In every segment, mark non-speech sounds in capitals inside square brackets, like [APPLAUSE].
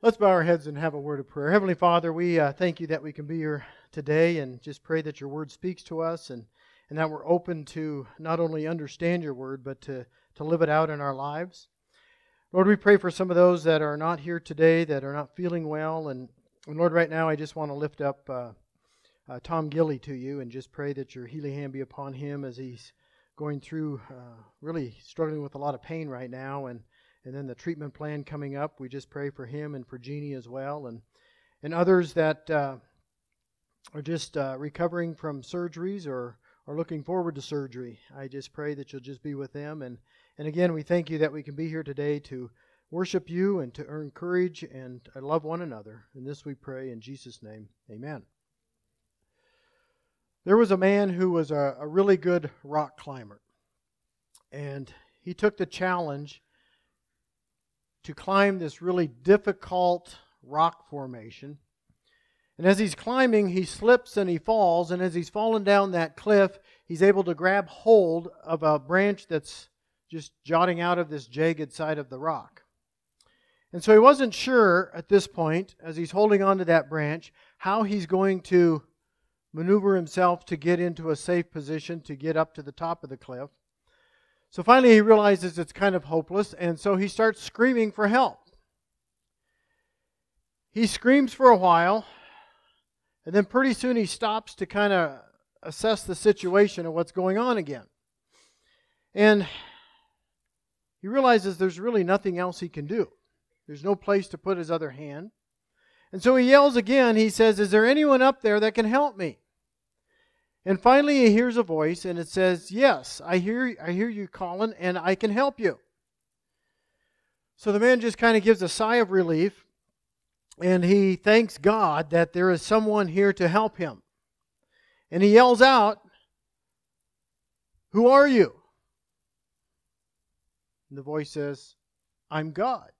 Let's bow our heads and have a word of prayer. Heavenly Father, we uh, thank you that we can be here today and just pray that your word speaks to us and, and that we're open to not only understand your word, but to, to live it out in our lives. Lord, we pray for some of those that are not here today, that are not feeling well. And, and Lord, right now I just want to lift up uh, uh, Tom Gilly to you and just pray that your healing hand be upon him as he's going through uh, really struggling with a lot of pain right now. And and then the treatment plan coming up. We just pray for him and for Jeannie as well, and and others that uh, are just uh, recovering from surgeries or are looking forward to surgery. I just pray that you'll just be with them. And and again, we thank you that we can be here today to worship you and to earn courage and love one another. And this we pray in Jesus' name. Amen. There was a man who was a, a really good rock climber. And he took the challenge to climb this really difficult rock formation. And as he's climbing, he slips and he falls. And as he's falling down that cliff, he's able to grab hold of a branch that's just jutting out of this jagged side of the rock. And so he wasn't sure at this point, as he's holding onto that branch, how he's going to maneuver himself to get into a safe position to get up to the top of the cliff. So finally, he realizes it's kind of hopeless, and so he starts screaming for help. He screams for a while, and then pretty soon he stops to kind of assess the situation and what's going on again. And he realizes there's really nothing else he can do. There's no place to put his other hand. And so he yells again. He says, Is there anyone up there that can help me? And finally, he hears a voice, and it says, Yes, I hear, I hear you calling, and I can help you. So the man just kind of gives a sigh of relief, and he thanks God that there is someone here to help him. And he yells out, Who are you? And the voice says, I'm God.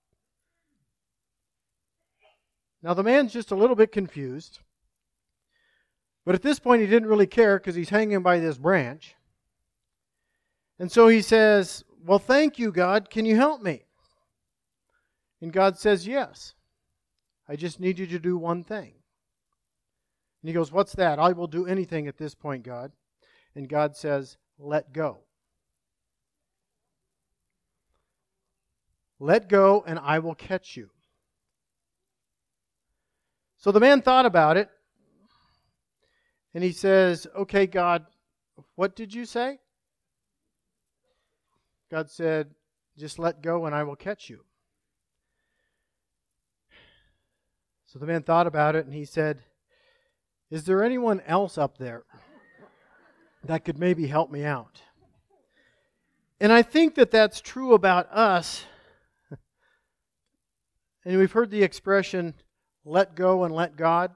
Now the man's just a little bit confused. But at this point, he didn't really care because he's hanging by this branch. And so he says, Well, thank you, God. Can you help me? And God says, Yes. I just need you to do one thing. And he goes, What's that? I will do anything at this point, God. And God says, Let go. Let go, and I will catch you. So the man thought about it, and he says, Okay, God, what did you say? God said, Just let go and I will catch you. So the man thought about it and he said, Is there anyone else up there that could maybe help me out? And I think that that's true about us. And we've heard the expression, let go and let God,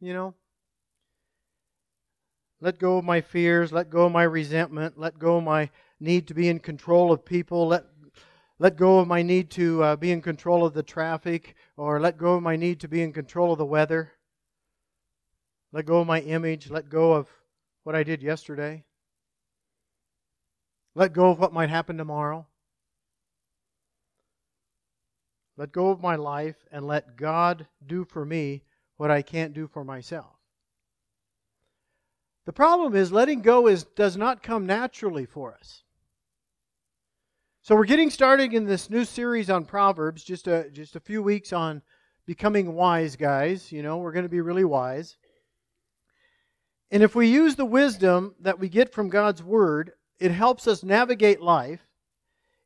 you know. Let go of my fears. Let go of my resentment. Let go of my need to be in control of people. Let, let go of my need to uh, be in control of the traffic, or let go of my need to be in control of the weather. Let go of my image. Let go of what I did yesterday. Let go of what might happen tomorrow. Let go of my life and let God do for me what I can't do for myself. The problem is letting go is, does not come naturally for us. So we're getting started in this new series on Proverbs, just a, just a few weeks on becoming wise guys. You know, we're going to be really wise. And if we use the wisdom that we get from God's Word, it helps us navigate life.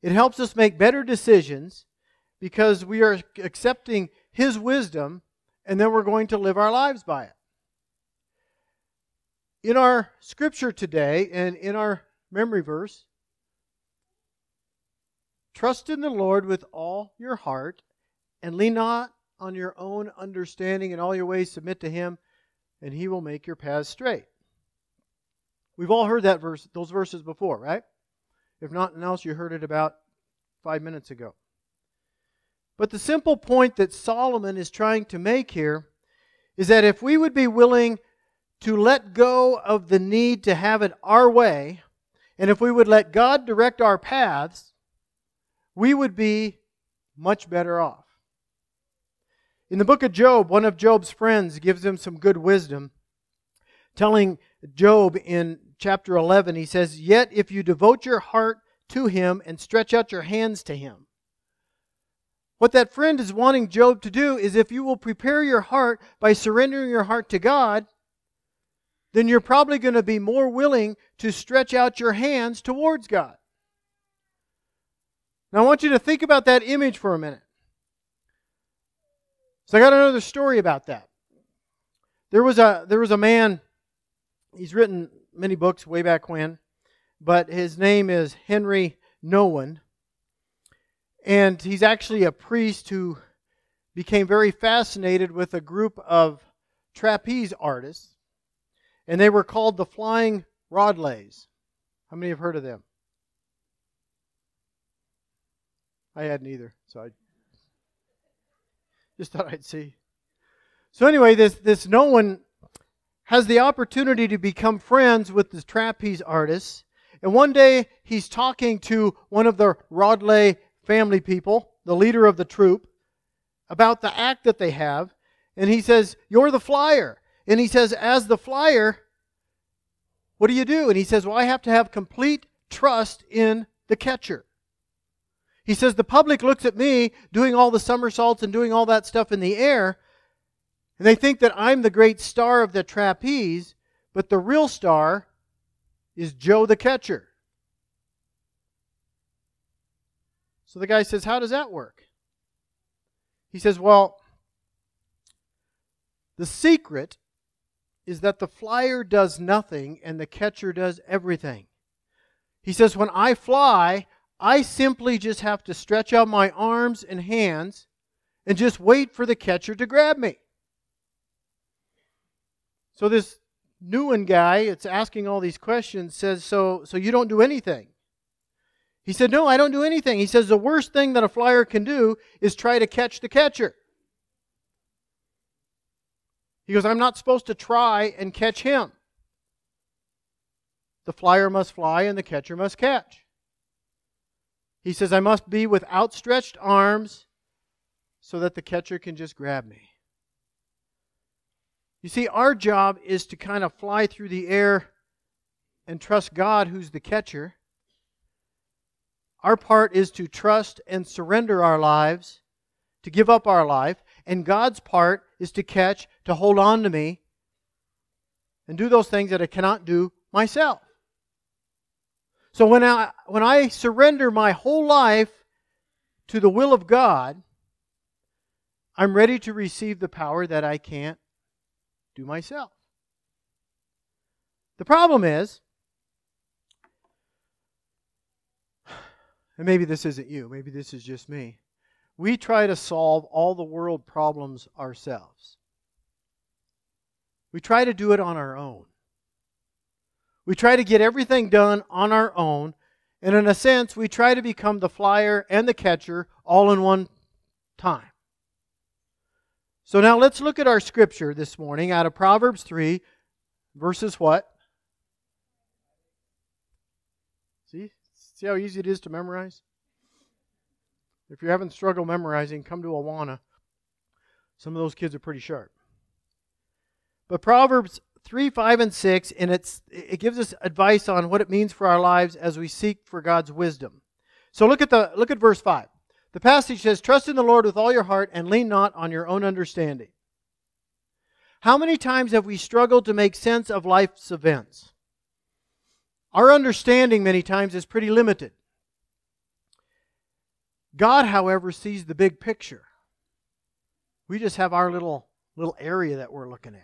It helps us make better decisions because we are accepting His wisdom and then we're going to live our lives by it. In our scripture today and in our memory verse, trust in the Lord with all your heart and lean not on your own understanding in all your ways submit to him and he will make your paths straight. We've all heard that verse those verses before, right? If nothing else you heard it about 5 minutes ago. But the simple point that Solomon is trying to make here is that if we would be willing to let go of the need to have it our way, and if we would let God direct our paths, we would be much better off. In the book of Job, one of Job's friends gives him some good wisdom, telling Job in chapter 11, he says, Yet if you devote your heart to him and stretch out your hands to him. What that friend is wanting Job to do is if you will prepare your heart by surrendering your heart to God, then you're probably going to be more willing to stretch out your hands towards God. Now, I want you to think about that image for a minute. So, I got another story about that. There was a, there was a man, he's written many books way back when, but his name is Henry Nouwen. And he's actually a priest who became very fascinated with a group of trapeze artists. And they were called the Flying Rodleighs. How many have heard of them? I hadn't either, so I just [LAUGHS] thought I'd see. So anyway, this this Nouwen has the opportunity to become friends with the trapeze artists. And one day he's talking to one of the Rodleigh family people, the leader of the troupe, about the act that they have. And he says, You're the flyer. And he says, As the flyer, what do you do? And he says, Well, I have to have complete trust in the catcher. He says, The public looks at me doing all the somersaults and doing all that stuff in the air, and they think that I'm the great star of the trapeze, but the real star is Joe the catcher. So the guy says, How does that work? He says, Well, the secret is that the flyer does nothing and the catcher does everything. He says, When I fly, I simply just have to stretch out my arms and hands and just wait for the catcher to grab me. So this Nouwen guy, it's asking all these questions, says, "So, so you don't do anything?" He said, "No, I don't do anything." He says, "The worst thing that a flyer can do is try to catch the catcher." He goes, "I'm not supposed to try and catch him. The flyer must fly and the catcher must catch." He says, I must be with outstretched arms so that the catcher can just grab me. You see, our job is to kind of fly through the air and trust God, who's the catcher. Our part is to trust and surrender our lives, to give up our life. And God's part is to catch, to hold on to me, and do those things that I cannot do myself. So when I, when I surrender my whole life to the will of God, I'm ready to receive the power that I can't do myself. The problem is, and maybe this isn't you, maybe this is just me, we try to solve all the world problems ourselves. We try to do it on our own. We try to get everything done on our own. And in a sense, we try to become the flyer and the catcher all in one time. So now let's look at our scripture this morning out of Proverbs 3, verses what? See? See how easy it is to memorize? If you're having struggle memorizing, come to Awana. Some of those kids are pretty sharp. But Proverbs 3, 5, and 6, and it's, it gives us advice on what it means for our lives as we seek for God's wisdom. So look at, the, look at verse 5. The passage says, Trust in the Lord with all your heart and lean not on your own understanding. How many times have we struggled to make sense of life's events? Our understanding, many times, is pretty limited. God, however, sees the big picture. We just have our little, little area that we're looking at.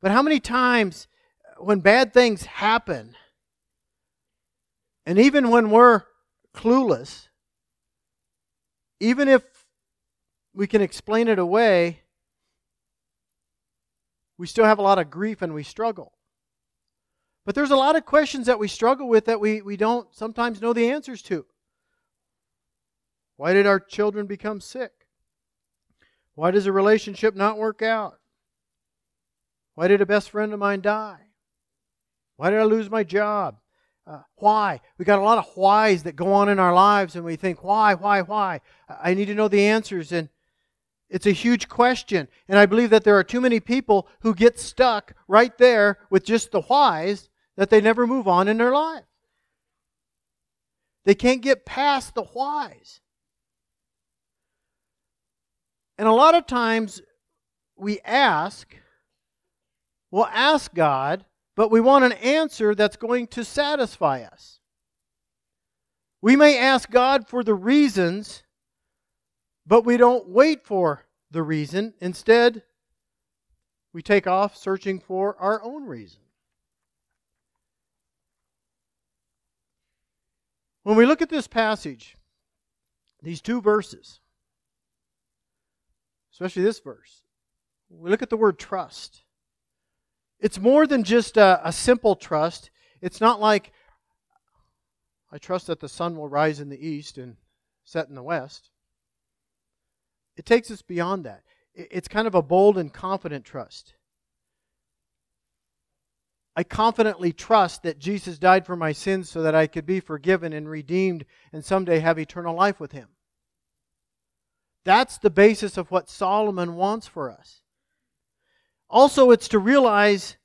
But how many times uh, when bad things happen, and even when we're clueless, even if we can explain it away, we still have a lot of grief and we struggle. But there's a lot of questions that we struggle with that we, we don't sometimes know the answers to. Why did our children become sick? Why does a relationship not work out? Why did a best friend of mine die? Why did I lose my job? Uh, why? We got a lot of whys that go on in our lives, and we think, why, why, why? I need to know the answers. And It's a huge question. And I believe that there are too many people who get stuck right there with just the whys that they never move on in their life. They can't get past the whys. And a lot of times we ask, we'll ask God, but we want an answer that's going to satisfy us. We may ask God for the reasons but we don't wait for the reason. Instead, we take off searching for our own reason. When we look at this passage, these two verses, especially this verse, we look at the word trust. It's more than just a, a simple trust. It's not like I trust that the sun will rise in the east and set in the west. It takes us beyond that. It's kind of a bold and confident trust. I confidently trust that Jesus died for my sins so that I could be forgiven and redeemed and someday have eternal life with Him. That's the basis of what Solomon wants for us. Also, it's to realize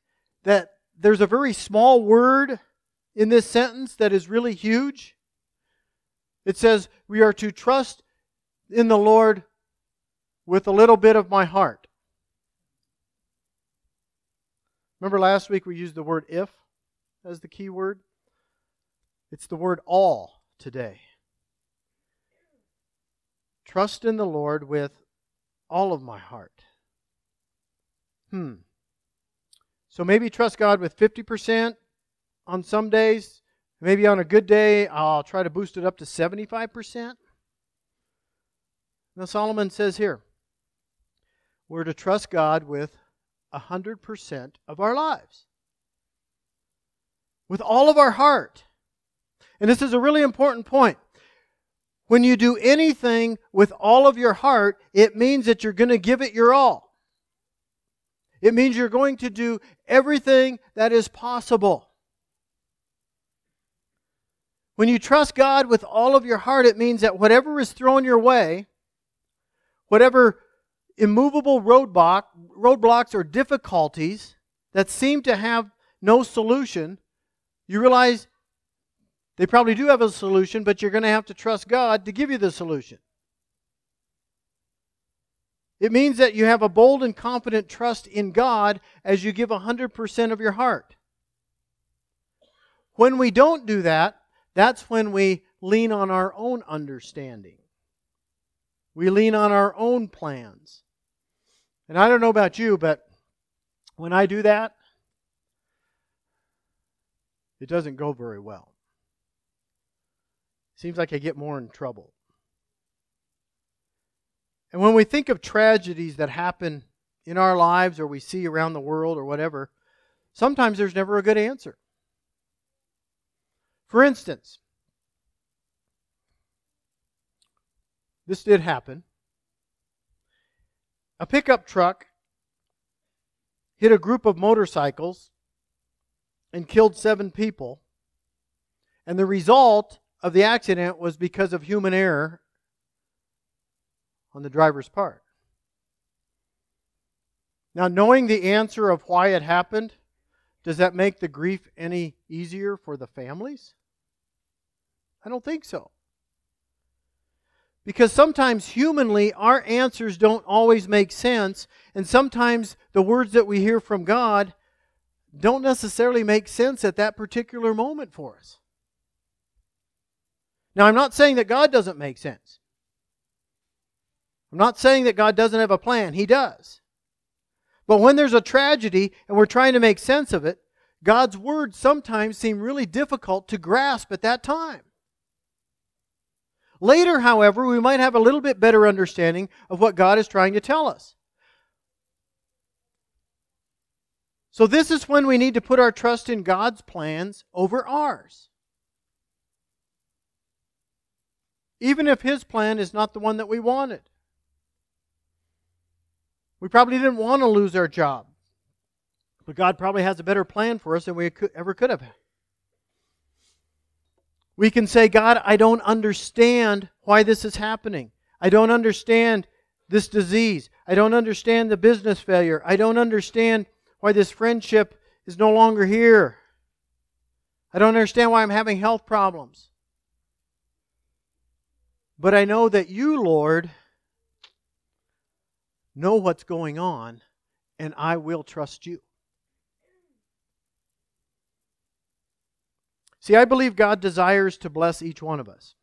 that there's a very small word in this sentence that is really huge. It says, We are to trust in the Lord with a little bit of my heart. Remember last week we used the word if as the key word? It's the word all today. Trust in the Lord with all of my heart. Hmm. So maybe trust God with 50% on some days. Maybe on a good day, I'll try to boost it up to 75%. Now, Solomon says here we're to trust God with 100% of our lives, with all of our heart. And this is a really important point. When you do anything with all of your heart, it means that you're going to give it your all. It means you're going to do everything that is possible. When you trust God with all of your heart, it means that whatever is thrown your way, whatever immovable roadblock, roadblocks or difficulties that seem to have no solution, you realize they probably do have a solution, but you're going to have to trust God to give you the solution. It means that you have a bold and confident trust in God as you give 100% of your heart. When we don't do that, that's when we lean on our own understanding. We lean on our own plans. And I don't know about you, but when I do that, it doesn't go very well. Seems like I get more in trouble. And when we think of tragedies that happen in our lives or we see around the world or whatever, sometimes there's never a good answer. For instance, this did happen. A pickup truck hit a group of motorcycles and killed seven people. And the result of the accident was because of human error on the driver's part. Now, knowing the answer of why it happened, does that make the grief any easier for the families? I don't think so. Because sometimes humanly, our answers don't always make sense, and sometimes the words that we hear from God don't necessarily make sense at that particular moment for us. Now, I'm not saying that God doesn't make sense. I'm not saying that God doesn't have a plan. He does. But when there's a tragedy and we're trying to make sense of it, God's words sometimes seem really difficult to grasp at that time. Later, however, we might have a little bit better understanding of what God is trying to tell us. So, this is when we need to put our trust in God's plans over ours. Even if His plan is not the one that we wanted. We probably didn't want to lose our job, but God probably has a better plan for us than we ever could have. We can say, God, I don't understand why this is happening. I don't understand this disease. I don't understand the business failure. I don't understand why this friendship is no longer here. I don't understand why I'm having health problems. But I know that you, Lord, know what's going on, and I will trust you. See, I believe God desires to bless each one of us.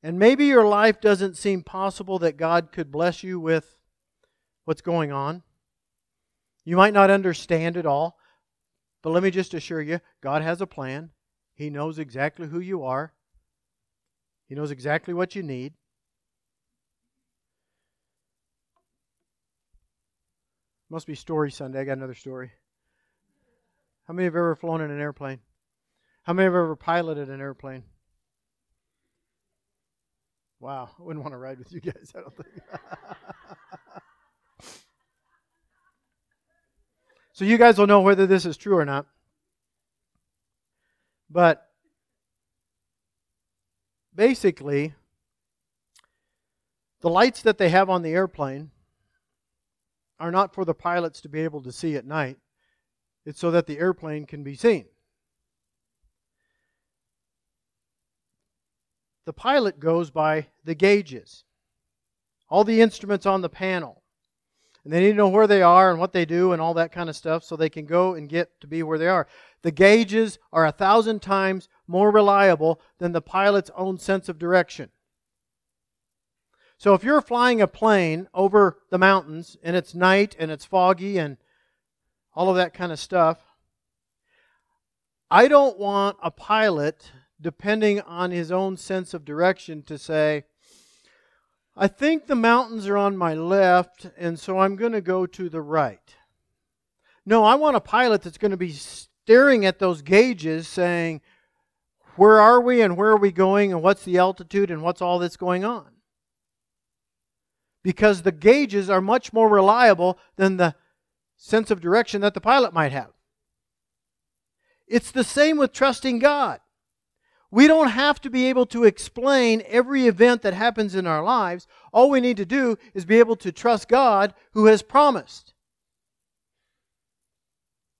And maybe your life doesn't seem possible that God could bless you with what's going on. You might not understand it all, but let me just assure you God has a plan. He knows exactly who you are, He knows exactly what you need. Must be story Sunday. I got another story. How many have ever flown in an airplane? How many have ever piloted an airplane? Wow, I wouldn't want to ride with you guys, I don't think. [LAUGHS] so you guys will know whether this is true or not. But basically, the lights that they have on the airplane are not for the pilots to be able to see at night. It's so that the airplane can be seen. The pilot goes by the gauges, all the instruments on the panel. And they need to know where they are and what they do and all that kind of stuff so they can go and get to be where they are. The gauges are a thousand times more reliable than the pilot's own sense of direction. So if you're flying a plane over the mountains and it's night and it's foggy and all of that kind of stuff, I don't want a pilot depending on his own sense of direction to say, I think the mountains are on my left, and so I'm going to go to the right. No, I want a pilot that's going to be staring at those gauges saying, Where are we and where are we going and what's the altitude and what's all that's going on? Because the gauges are much more reliable than the sense of direction that the pilot might have. It's the same with trusting God. We don't have to be able to explain every event that happens in our lives. All we need to do is be able to trust God who has promised.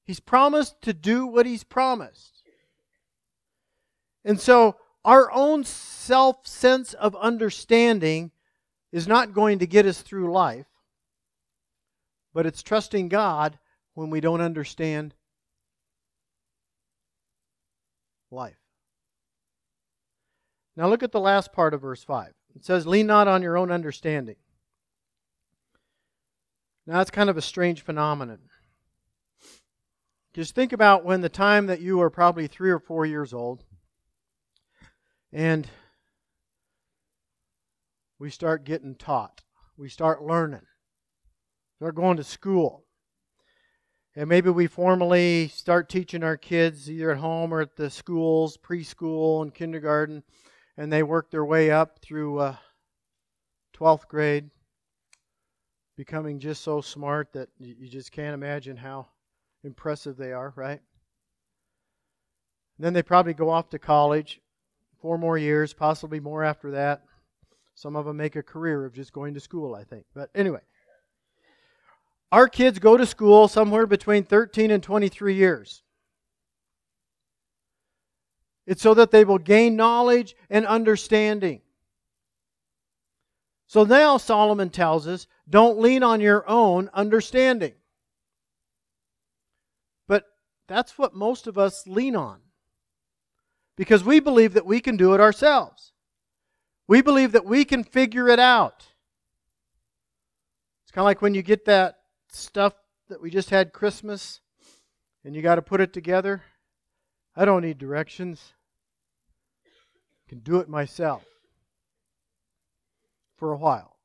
He's promised to do what He's promised. And so, our own self sense of understanding is not going to get us through life, but it's trusting God when we don't understand life. Now look at the last part of verse 5. It says, Lean not on your own understanding. Now that's kind of a strange phenomenon. Just think about when the time that you were probably three or four years old, and we start getting taught. We start learning. Start going to school. And maybe we formally start teaching our kids either at home or at the schools, preschool and kindergarten and they work their way up through uh, 12th grade, becoming just so smart that you just can't imagine how impressive they are, right? And then they probably go off to college, four more years, possibly more after that. Some of them make a career of just going to school, I think. But anyway, our kids go to school somewhere between 13 and 23 years. It's so that they will gain knowledge and understanding. So now Solomon tells us don't lean on your own understanding. But that's what most of us lean on. Because we believe that we can do it ourselves. We believe that we can figure it out. It's kind of like when you get that stuff that we just had Christmas and you got to put it together. I don't need directions. I can do it myself for a while.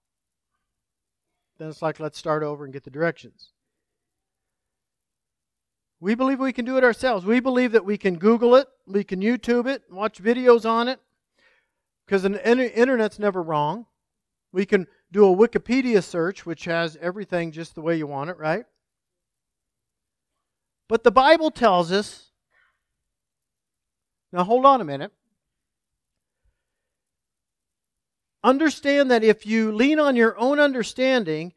Then it's like, let's start over and get the directions. We believe we can do it ourselves. We believe that we can Google it, we can YouTube it, watch videos on it, because the internet's never wrong. We can do a Wikipedia search, which has everything just the way you want it, right? But the Bible tells us now, hold on a minute. understand that if you lean on your own understanding,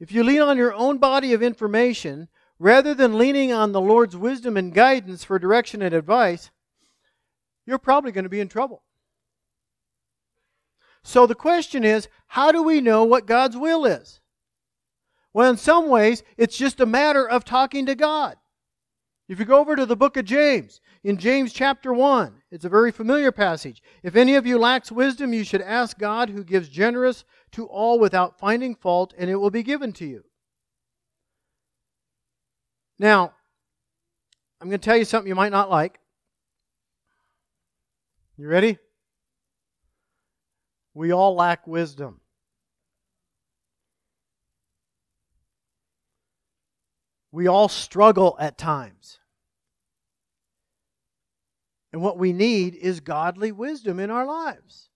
if you lean on your own body of information, rather than leaning on the Lord's wisdom and guidance for direction and advice, you're probably going to be in trouble. So the question is how do we know what God's will is? Well, in some ways, it's just a matter of talking to God. If you go over to the book of James, in James chapter 1, it's a very familiar passage. If any of you lacks wisdom, you should ask God, who gives generous to all without finding fault, and it will be given to you. Now, I'm going to tell you something you might not like. You ready? We all lack wisdom. We all struggle at times. And what we need is godly wisdom in our lives.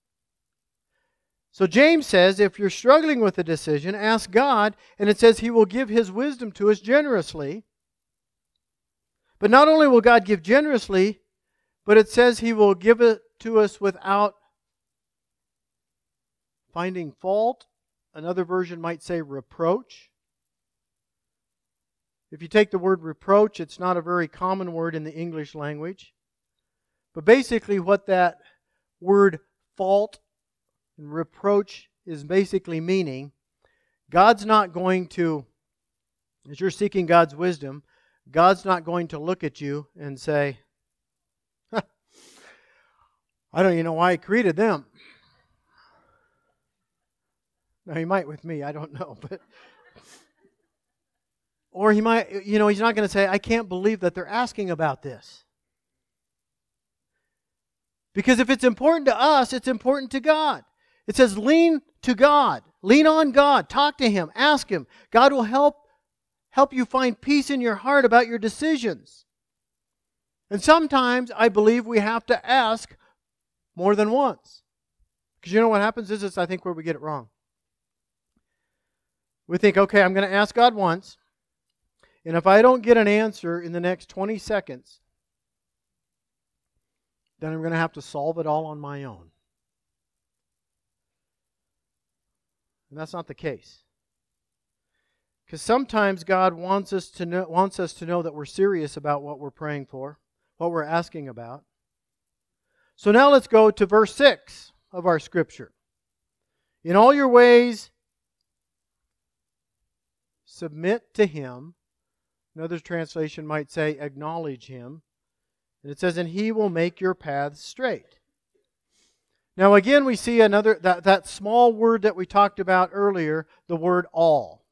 So James says if you're struggling with a decision, ask God, and it says he will give his wisdom to us generously. But not only will God give generously, but it says he will give it to us without finding fault. Another version might say reproach. If you take the word reproach, it's not a very common word in the English language. But basically, what that word fault and reproach is basically meaning God's not going to, as you're seeking God's wisdom, God's not going to look at you and say, I don't even know why He created them. Now, He might with me, I don't know. [LAUGHS] But or he might, you know, he's not going to say, I can't believe that they're asking about this. Because if it's important to us, it's important to God. It says, lean to God, lean on God, talk to Him, ask Him. God will help help you find peace in your heart about your decisions. And sometimes I believe we have to ask more than once. Because you know what happens is this, I think, where we get it wrong. We think, okay, I'm going to ask God once. And if I don't get an answer in the next 20 seconds, then I'm going to have to solve it all on my own. And that's not the case. Because sometimes God wants us to know, wants us to know that we're serious about what we're praying for, what we're asking about. So now let's go to verse 6 of our scripture. In all your ways, submit to him, Another translation might say, acknowledge him. And it says, and he will make your paths straight. Now again we see another that, that small word that we talked about earlier, the word all.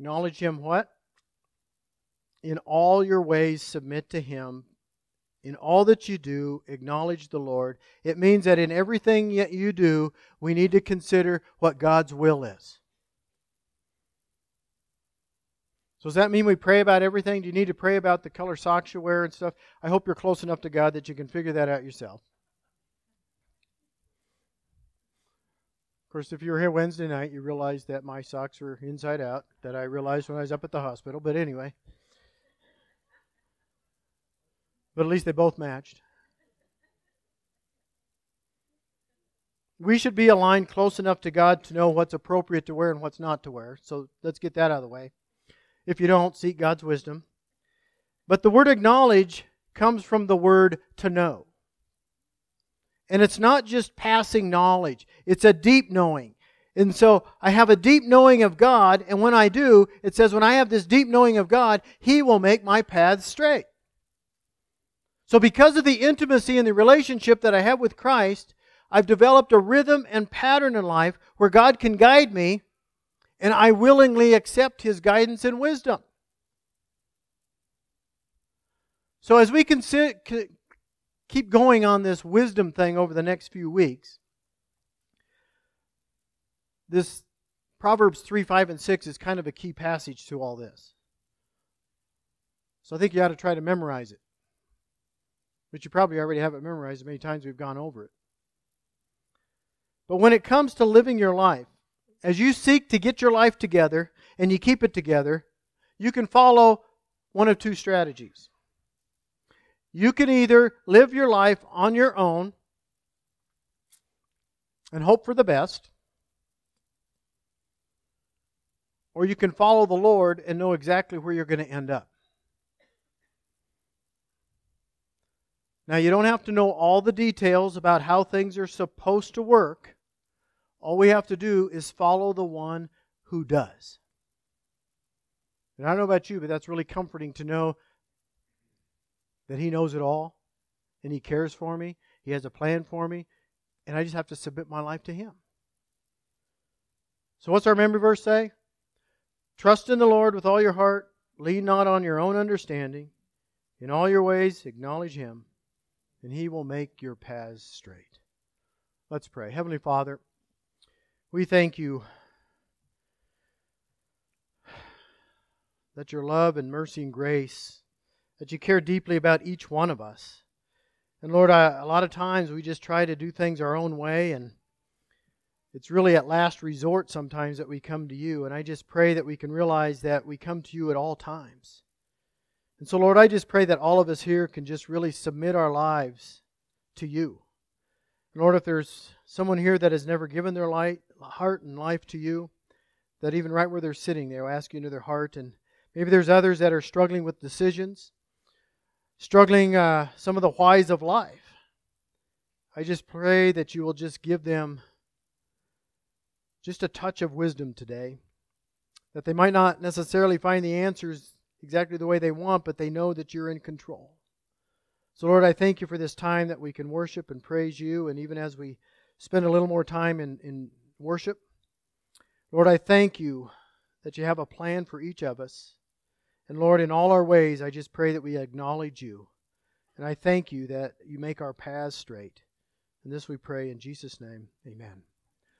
Acknowledge him what? In all your ways submit to him, in all that you do, acknowledge the Lord. It means that in everything that you do, we need to consider what God's will is. So does that mean we pray about everything? Do you need to pray about the color socks you wear and stuff? I hope you're close enough to God that you can figure that out yourself. Of course, if you were here Wednesday night, you realized that my socks were inside out, that I realized when I was up at the hospital. But anyway. But at least they both matched. We should be aligned close enough to God to know what's appropriate to wear and what's not to wear. So let's get that out of the way. If you don't, seek God's wisdom. But the word acknowledge comes from the word to know. And it's not just passing knowledge, it's a deep knowing. And so I have a deep knowing of God, and when I do, it says, when I have this deep knowing of God, He will make my paths straight. So, because of the intimacy and the relationship that I have with Christ, I've developed a rhythm and pattern in life where God can guide me, and I willingly accept His guidance and wisdom. So, as we consider, keep going on this wisdom thing over the next few weeks, this Proverbs 3, 5, and 6 is kind of a key passage to all this. So I think you ought to try to memorize it. But you probably already have it memorized many times we've gone over it. But when it comes to living your life, as you seek to get your life together and you keep it together, you can follow one of two strategies. You can either live your life on your own and hope for the best, or you can follow the Lord and know exactly where you're going to end up. Now, you don't have to know all the details about how things are supposed to work. All we have to do is follow the one who does. And I don't know about you, but that's really comforting to know that He knows it all and He cares for me. He has a plan for me, and I just have to submit my life to Him. So, what's our memory verse say? Trust in the Lord with all your heart, lean not on your own understanding. In all your ways, acknowledge Him, and He will make your paths straight. Let's pray. Heavenly Father, we thank you that your love and mercy and grace that you care deeply about each one of us. And Lord, I, a lot of times we just try to do things our own way, and it's really at last resort sometimes that we come to you. And I just pray that we can realize that we come to you at all times. And so, Lord, I just pray that all of us here can just really submit our lives to you. And Lord, if there's someone here that has never given their light, heart and life to you, that even right where they're sitting, they'll ask you into their heart. And maybe there's others that are struggling with decisions struggling uh, some of the whys of life. I just pray that you will just give them just a touch of wisdom today. That they might not necessarily find the answers exactly the way they want, but they know that you're in control. So, Lord, I thank you for this time that we can worship and praise you. And even as we spend a little more time in, in worship, Lord, I thank you that you have a plan for each of us. And Lord, in all our ways, I just pray that we acknowledge you. And I thank you that you make our paths straight. And this we pray in Jesus' name. Amen.